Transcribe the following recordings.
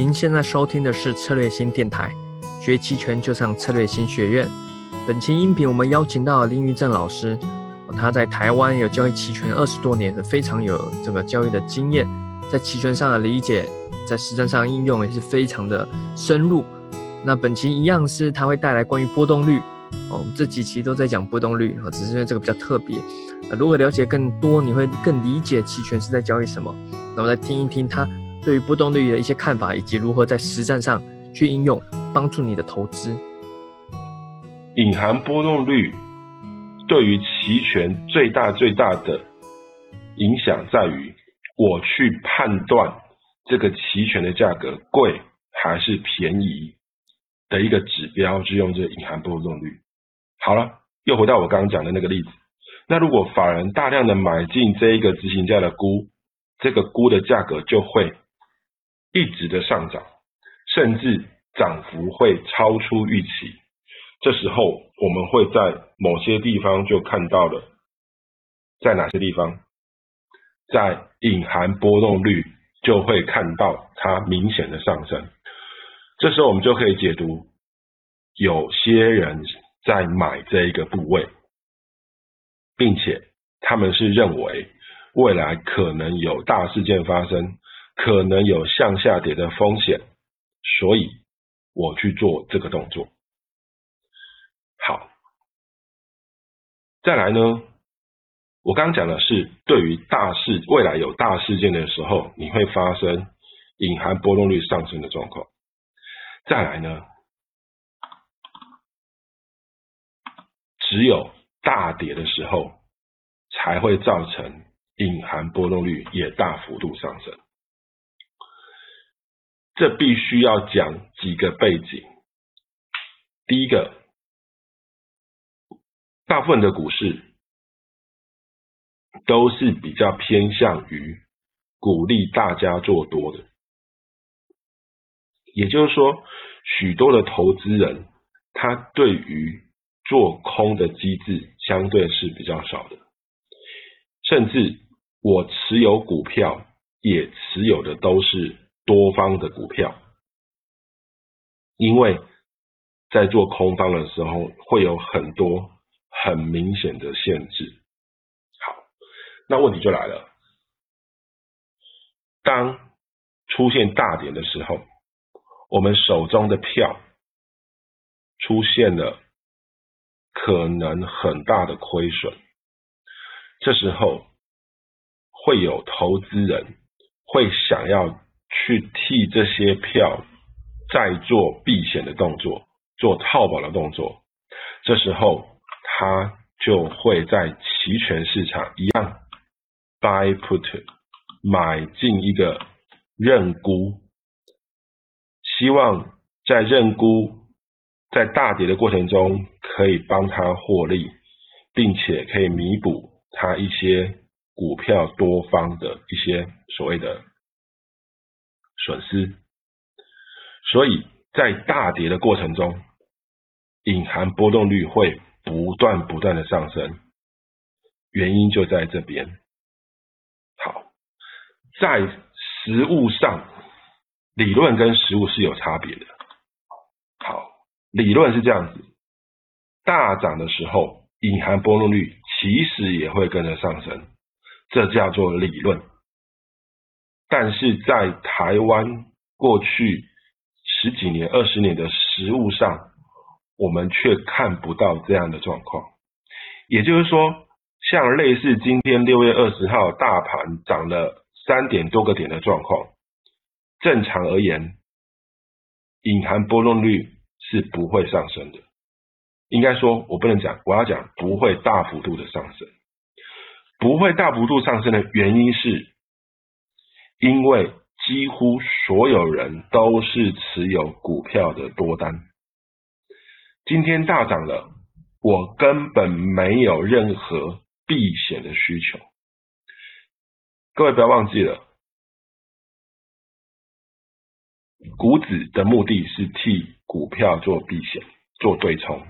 您现在收听的是策略新电台，学期权就上策略新学院。本期音频我们邀请到了林玉正老师，他在台湾有交易期权二十多年，非常有这个交易的经验，在期权上的理解，在实战上应用也是非常的深入。那本期一样是他会带来关于波动率，哦，这几期都在讲波动率，只是因为这个比较特别。如果了解更多，你会更理解期权是在交易什么。那么再听一听他。对于波动率的一些看法，以及如何在实战上去应用，帮助你的投资。隐含波动率对于期权最大最大的影响在于，我去判断这个期权的价格贵还是便宜的一个指标，是用这个隐含波动率。好了，又回到我刚刚讲的那个例子。那如果法人大量的买进这一个执行价的估，这个估的价格就会。一直的上涨，甚至涨幅会超出预期。这时候，我们会在某些地方就看到了，在哪些地方，在隐含波动率就会看到它明显的上升。这时候，我们就可以解读，有些人在买这一个部位，并且他们是认为未来可能有大事件发生。可能有向下跌的风险，所以我去做这个动作。好，再来呢，我刚讲的是对于大事未来有大事件的时候，你会发生隐含波动率上升的状况。再来呢，只有大跌的时候，才会造成隐含波动率也大幅度上升。这必须要讲几个背景。第一个，大部分的股市都是比较偏向于鼓励大家做多的，也就是说，许多的投资人他对于做空的机制相对是比较少的，甚至我持有股票也持有的都是。多方的股票，因为在做空方的时候会有很多很明显的限制。好，那问题就来了，当出现大跌的时候，我们手中的票出现了可能很大的亏损，这时候会有投资人会想要。去替这些票再做避险的动作，做套保的动作，这时候他就会在期权市场一样 buy put 买进一个认沽，希望在认沽在大跌的过程中可以帮他获利，并且可以弥补他一些股票多方的一些所谓的。损失，所以在大跌的过程中，隐含波动率会不断不断的上升，原因就在这边。好，在实物上，理论跟实物是有差别的。好，理论是这样子，大涨的时候，隐含波动率其实也会跟着上升，这叫做理论。但是在台湾过去十几年、二十年的实物上，我们却看不到这样的状况。也就是说，像类似今天六月二十号大盘涨了三点多个点的状况，正常而言，隐含波动率是不会上升的。应该说，我不能讲，我要讲不会大幅度的上升。不会大幅度上升的原因是。因为几乎所有人都是持有股票的多单，今天大涨了，我根本没有任何避险的需求。各位不要忘记了，股指的目的是替股票做避险、做对冲，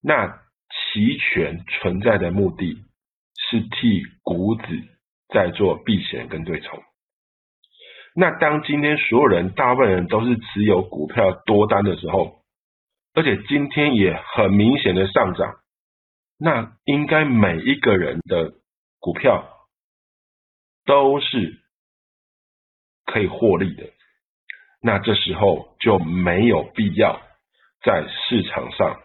那期权存在的目的是替股指。在做避险跟对冲，那当今天所有人大部分人都是持有股票多单的时候，而且今天也很明显的上涨，那应该每一个人的股票都是可以获利的。那这时候就没有必要在市场上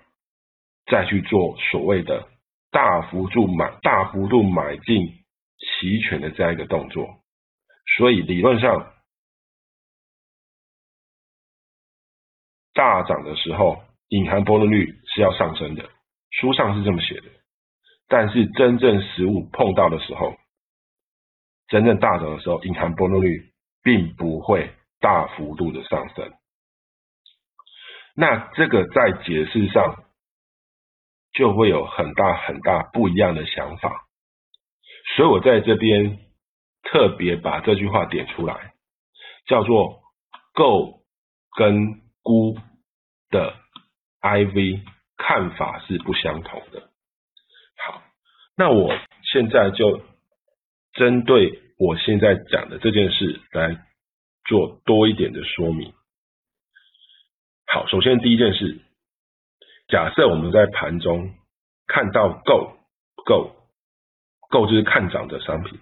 再去做所谓的大幅度买、大幅度买进齐全的这样一个动作。所以理论上大涨的时候，隐含波动率是要上升的，书上是这么写的。但是真正实物碰到的时候，真正大涨的时候，隐含波动率并不会。大幅度的上升，那这个在解释上就会有很大很大不一样的想法，所以我在这边特别把这句话点出来，叫做够跟估的 IV 看法是不相同的。好，那我现在就针对我现在讲的这件事来。做多一点的说明。好，首先第一件事，假设我们在盘中看到够够购就是看涨的商品，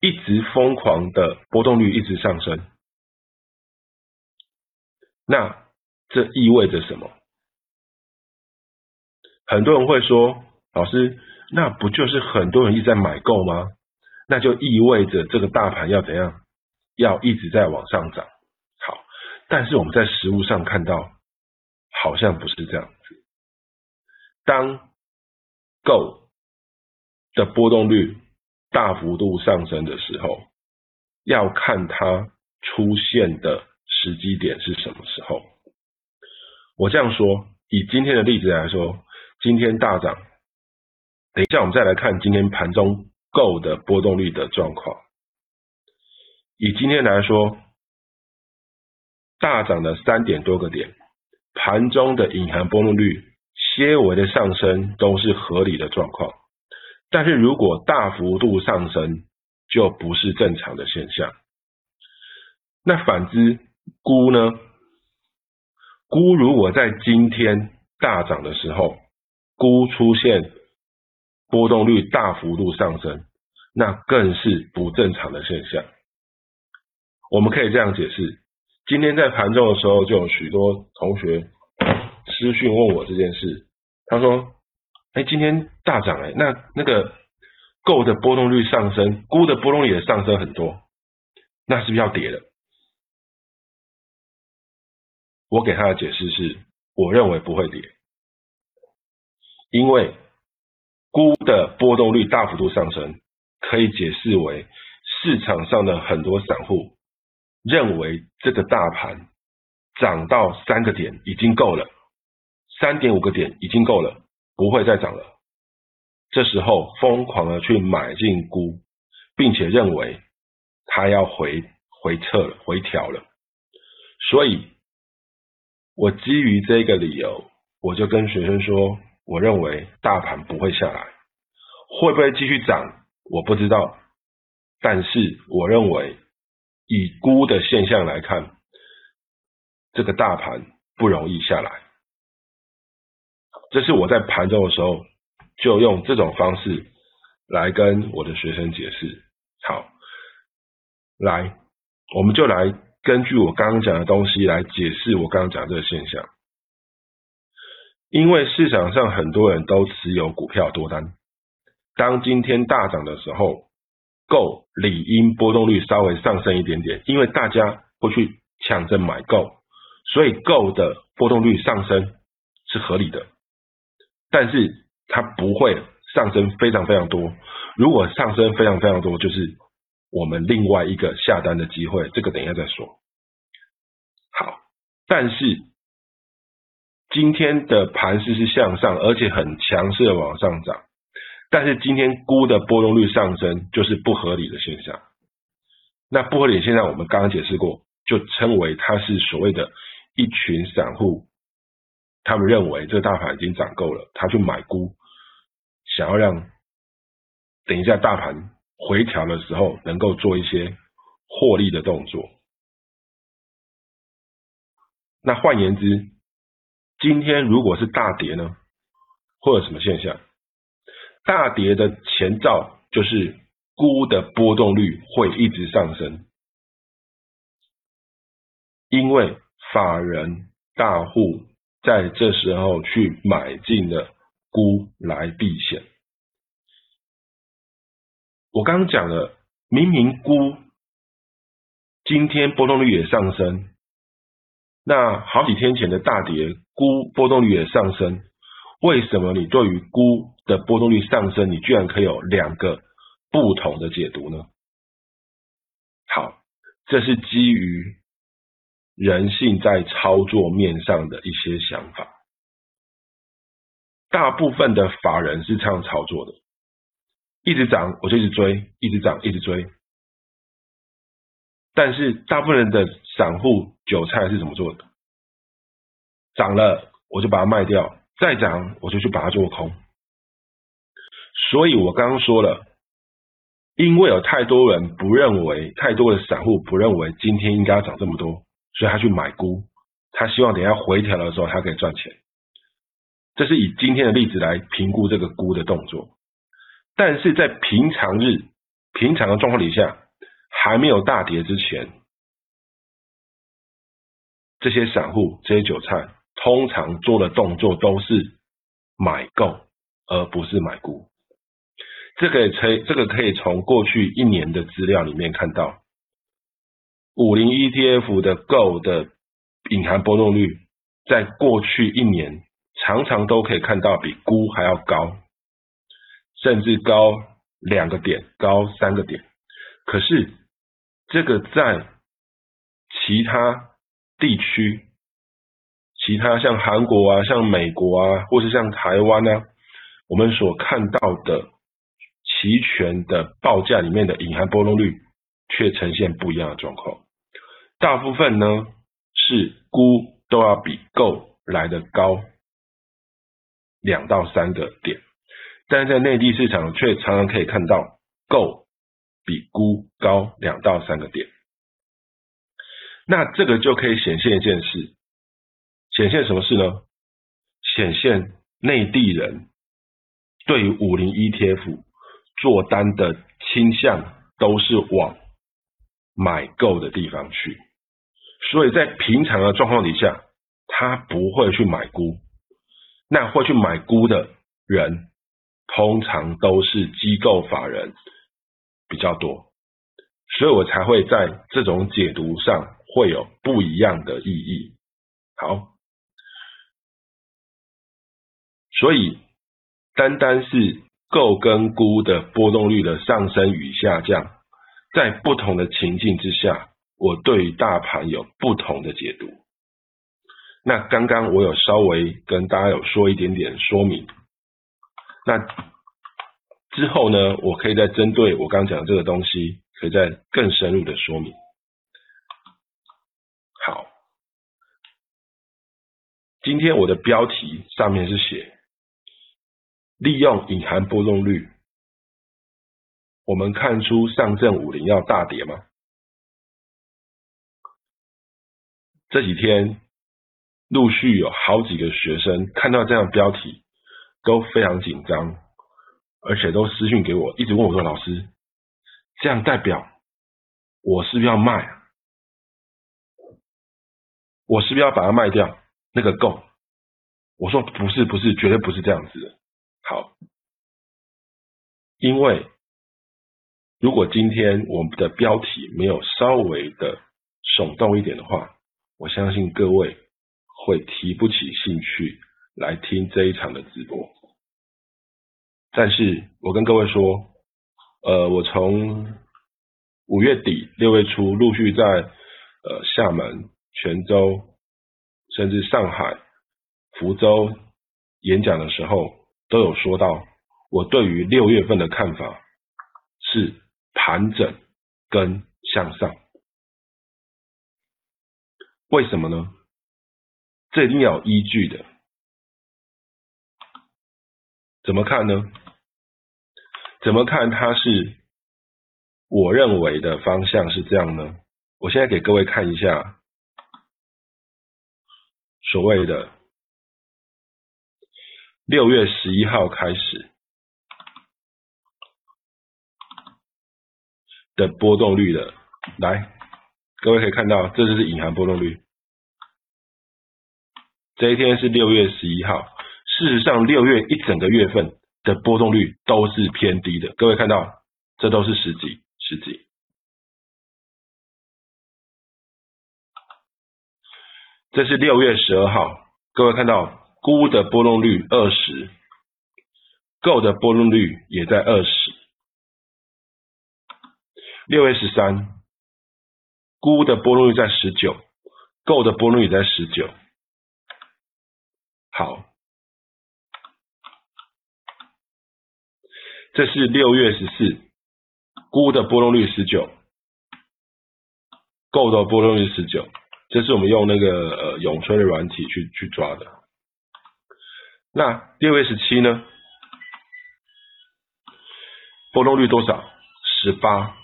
一直疯狂的波动率一直上升，那这意味着什么？很多人会说，老师，那不就是很多人一直在买够吗？那就意味着这个大盘要怎样？要一直在往上涨，好，但是我们在实物上看到，好像不是这样子。当 Go 的波动率大幅度上升的时候，要看它出现的时机点是什么时候。我这样说，以今天的例子来说，今天大涨，等一下我们再来看今天盘中 Go 的波动率的状况。以今天来说，大涨了三点多个点，盘中的隐含波动率些微的上升都是合理的状况。但是如果大幅度上升，就不是正常的现象。那反之，估呢？估如果在今天大涨的时候，估出现波动率大幅度上升，那更是不正常的现象。我们可以这样解释：今天在盘中的时候，就有许多同学私讯问我这件事。他说：“哎，今天大涨哎，那那个购的波动率上升，估的波动率也上升很多，那是不是要跌了？”我给他的解释是：我认为不会跌，因为估的波动率大幅度上升，可以解释为市场上的很多散户。认为这个大盘涨到三个点已经够了，三点五个点已经够了，不会再涨了。这时候疯狂的去买进估，并且认为它要回回撤了，回调了。所以，我基于这个理由，我就跟学生说，我认为大盘不会下来，会不会继续涨，我不知道。但是我认为。以估的现象来看，这个大盘不容易下来。这是我在盘中的时候就用这种方式来跟我的学生解释。好，来，我们就来根据我刚刚讲的东西来解释我刚刚讲这个现象。因为市场上很多人都持有股票多单，当今天大涨的时候。够理应波动率稍微上升一点点，因为大家会去抢着买够，所以够的波动率上升是合理的。但是它不会上升非常非常多，如果上升非常非常多，就是我们另外一个下单的机会，这个等一下再说。好，但是今天的盘势是向上，而且很强势的往上涨。但是今天估的波动率上升就是不合理的现象。那不合理现象我们刚刚解释过，就称为它是所谓的一群散户，他们认为这个大盘已经涨够了，他去买估，想要让等一下大盘回调的时候能够做一些获利的动作。那换言之，今天如果是大跌呢，会有什么现象？大跌的前兆就是估的波动率会一直上升，因为法人大户在这时候去买进了估来避险。我刚刚讲了，明明估今天波动率也上升，那好几天前的大跌估波动率也上升，为什么你对于估的波动率上升，你居然可以有两个不同的解读呢？好，这是基于人性在操作面上的一些想法，大部分的法人是这样操作的。一直涨，我就一直追，一直涨，一直追。但是大部分人的散户韭菜是怎么做的？涨了我就把它卖掉，再涨我就去把它做空。所以我刚刚说了，因为有太多人不认为，太多的散户不认为今天应该要涨这么多，所以他去买估，他希望等下回调的时候他可以赚钱。这是以今天的例子来评估这个估的动作。但是在平常日、平常的状况底下，还没有大跌之前，这些散户、这些韭菜，通常做的动作都是买够，而不是买估。这个可以这个可以从过去一年的资料里面看到，五零 ETF 的 Go 的隐含波动率，在过去一年常常都可以看到比估还要高。甚至高两个点，高三个点。可是这个在其他地区，其他像韩国啊、像美国啊，或是像台湾呢，我们所看到的期权的报价里面的隐含波动率，却呈现不一样的状况。大部分呢是估都要比购来的高两到三个点。但是在内地市场却常常可以看到，购比估高两到三个点，那这个就可以显现一件事，显现什么事呢？显现内地人对于五零 ETF 做单的倾向都是往买够的地方去，所以在平常的状况底下，他不会去买估，那会去买估的人。通常都是机构法人比较多，所以我才会在这种解读上会有不一样的意义。好，所以单单是购跟估的波动率的上升与下降，在不同的情境之下，我对于大盘有不同的解读。那刚刚我有稍微跟大家有说一点点说明。那之后呢？我可以再针对我刚讲的这个东西，可以再更深入的说明。好，今天我的标题上面是写利用隐含波动率，我们看出上证五零要大跌吗？这几天陆续有好几个学生看到这样标题。都非常紧张，而且都私信给我，一直问我说：“老师，这样代表我是不是要卖？我是不是要把它卖掉？那个够？”我说：“不是，不是，绝对不是这样子。”好，因为如果今天我们的标题没有稍微的耸动一点的话，我相信各位会提不起兴趣。来听这一场的直播，但是我跟各位说，呃，我从五月底六月初陆续在呃厦门、泉州，甚至上海、福州演讲的时候，都有说到，我对于六月份的看法是盘整跟向上，为什么呢？这一定要有依据的。怎么看呢？怎么看它是我认为的方向是这样呢？我现在给各位看一下所谓的六月十一号开始的波动率的，来，各位可以看到，这就是隐含波动率。这一天是六月十一号，事实上六月一整个月份的波动率都是偏低的。各位看到，这都是十几、十几。这是六月十二号，各位看到估的波动率二十，购的波动率也在二十。六月十三，估的波动率在十九，购的波动率在十九。好，这是六月十四，估的波动率十九，购的波动率十九。这是我们用那个呃永春的软体去去抓的。那六月十七呢？波动率多少？十八，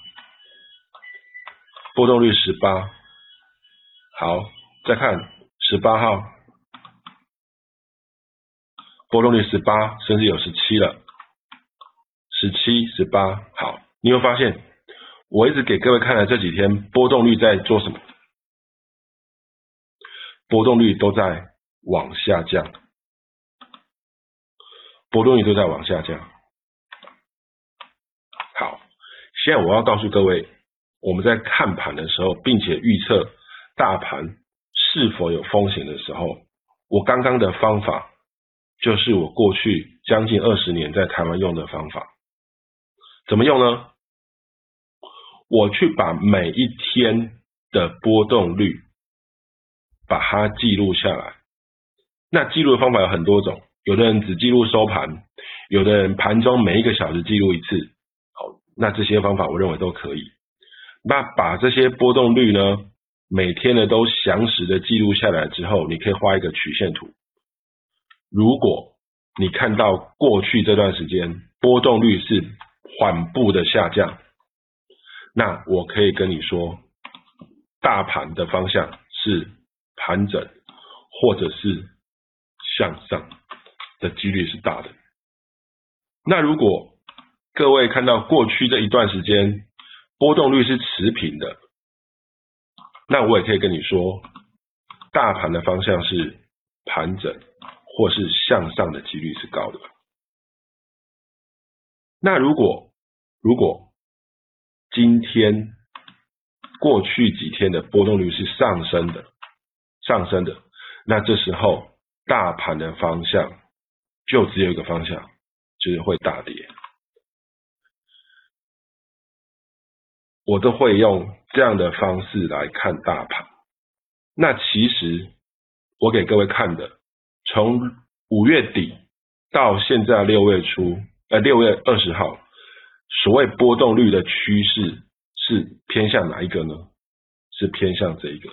波动率十八。好，再看十八号，波动率十八，甚至有十七了。十七、十八，好，你会发现，我一直给各位看的这几天波动率在做什么？波动率都在往下降，波动率都在往下降。好，现在我要告诉各位，我们在看盘的时候，并且预测大盘是否有风险的时候，我刚刚的方法就是我过去将近二十年在台湾用的方法。怎么用呢？我去把每一天的波动率。把它记录下来。那记录的方法有很多种，有的人只记录收盘，有的人盘中每一个小时记录一次。好，那这些方法我认为都可以。那把这些波动率呢，每天呢都详实的记录下来之后，你可以画一个曲线图。如果你看到过去这段时间波动率是缓步的下降，那我可以跟你说，大盘的方向是。盘整或者是向上的几率是大的。那如果各位看到过去这一段时间波动率是持平的，那我也可以跟你说，大盘的方向是盘整或是向上的几率是高的。那如果如果今天过去几天的波动率是上升的。上升的，那这时候大盘的方向就只有一个方向，就是会大跌。我都会用这样的方式来看大盘。那其实我给各位看的，从五月底到现在六月初，呃六月二十号，所谓波动率的趋势是偏向哪一个呢？是偏向这一个。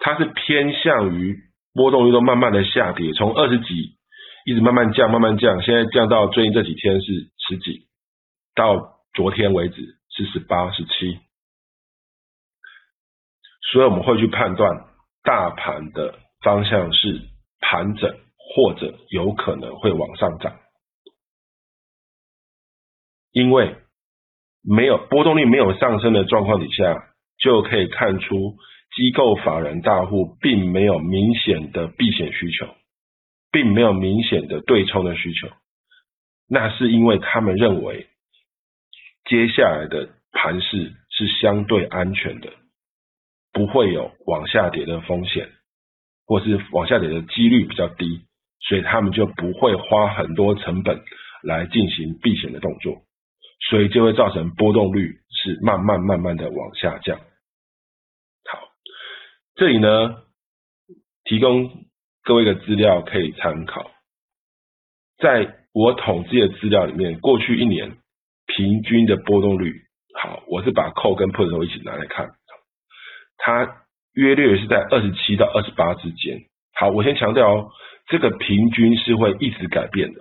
它是偏向于波动率都慢慢的下跌，从二十几一直慢慢降，慢慢降，现在降到最近这几天是十几，到昨天为止四十八、十七，所以我们会去判断大盘的方向是盘整，或者有可能会往上涨，因为没有波动率没有上升的状况底下，就可以看出。机构法人大户并没有明显的避险需求，并没有明显的对冲的需求，那是因为他们认为接下来的盘势是相对安全的，不会有往下跌的风险，或是往下跌的几率比较低，所以他们就不会花很多成本来进行避险的动作，所以就会造成波动率是慢慢慢慢的往下降。好这里呢，提供各位一个资料可以参考。在我统计的资料里面，过去一年平均的波动率，好，我是把扣跟 put 都一起拿来看，它约略是在二十七到二十八之间。好，我先强调哦，这个平均是会一直改变的，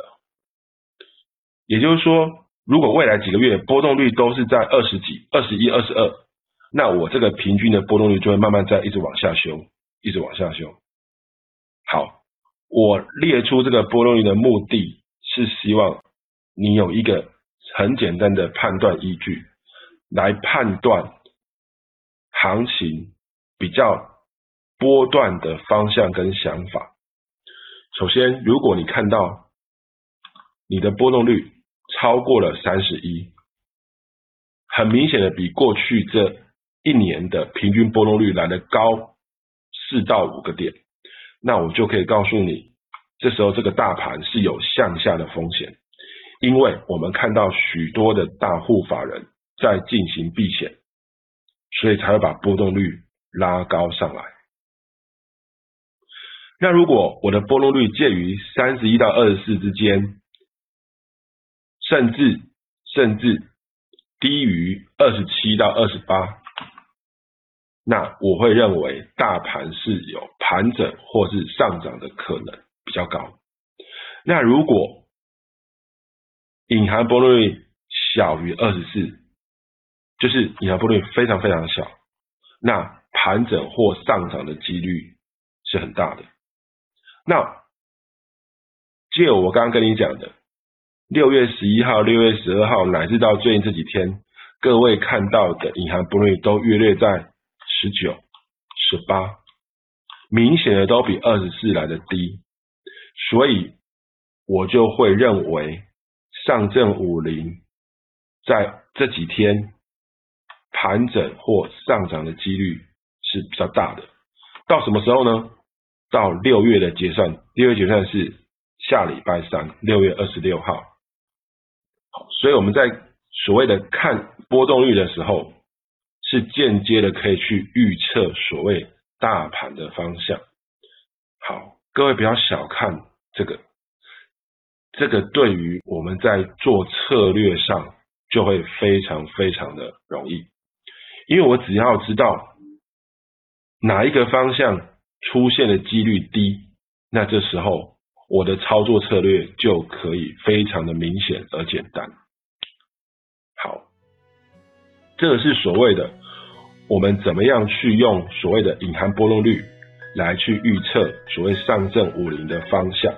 也就是说，如果未来几个月波动率都是在二十几、二十一、二十二，那我这个平均的波动率就会慢慢在一直往下修，一直往下修。好，我列出这个波动率的目的是希望你有一个很简单的判断依据，来判断行情比较波段的方向跟想法。首先，如果你看到你的波动率超过了三十一，很明显的比过去这一年的平均波动率来的高四到五个点，那我就可以告诉你，这时候这个大盘是有向下的风险，因为我们看到许多的大户法人在进行避险，所以才会把波动率拉高上来。那如果我的波动率介于三十一到二十四之间，甚至甚至低于二十七到二十八，那我会认为大盘是有盘整或是上涨的可能比较高。那如果隐含波动率小于二十四，就是隐含波动率非常非常小，那盘整或上涨的几率是很大的。那借我刚刚跟你讲的，六月十一号、六月十二号，乃至到最近这几天，各位看到的隐含波动率都约略在十九、十八，明显的都比二十四来的低，所以我就会认为上证五零在这几天盘整或上涨的几率是比较大的。到什么时候呢？到六月的结算，六月结算是下礼拜三，六月二十六号。好，所以我们在所谓的看波动率的时候，是间接的可以去预测所谓大盘的方向。好，各位不要小看这个，这个对于我们在做策略上就会非常非常的容易，因为我只要知道哪一个方向。出现的几率低，那这时候我的操作策略就可以非常的明显而简单。好，这个是所谓的我们怎么样去用所谓的隐含波动率来去预测所谓上证五零的方向。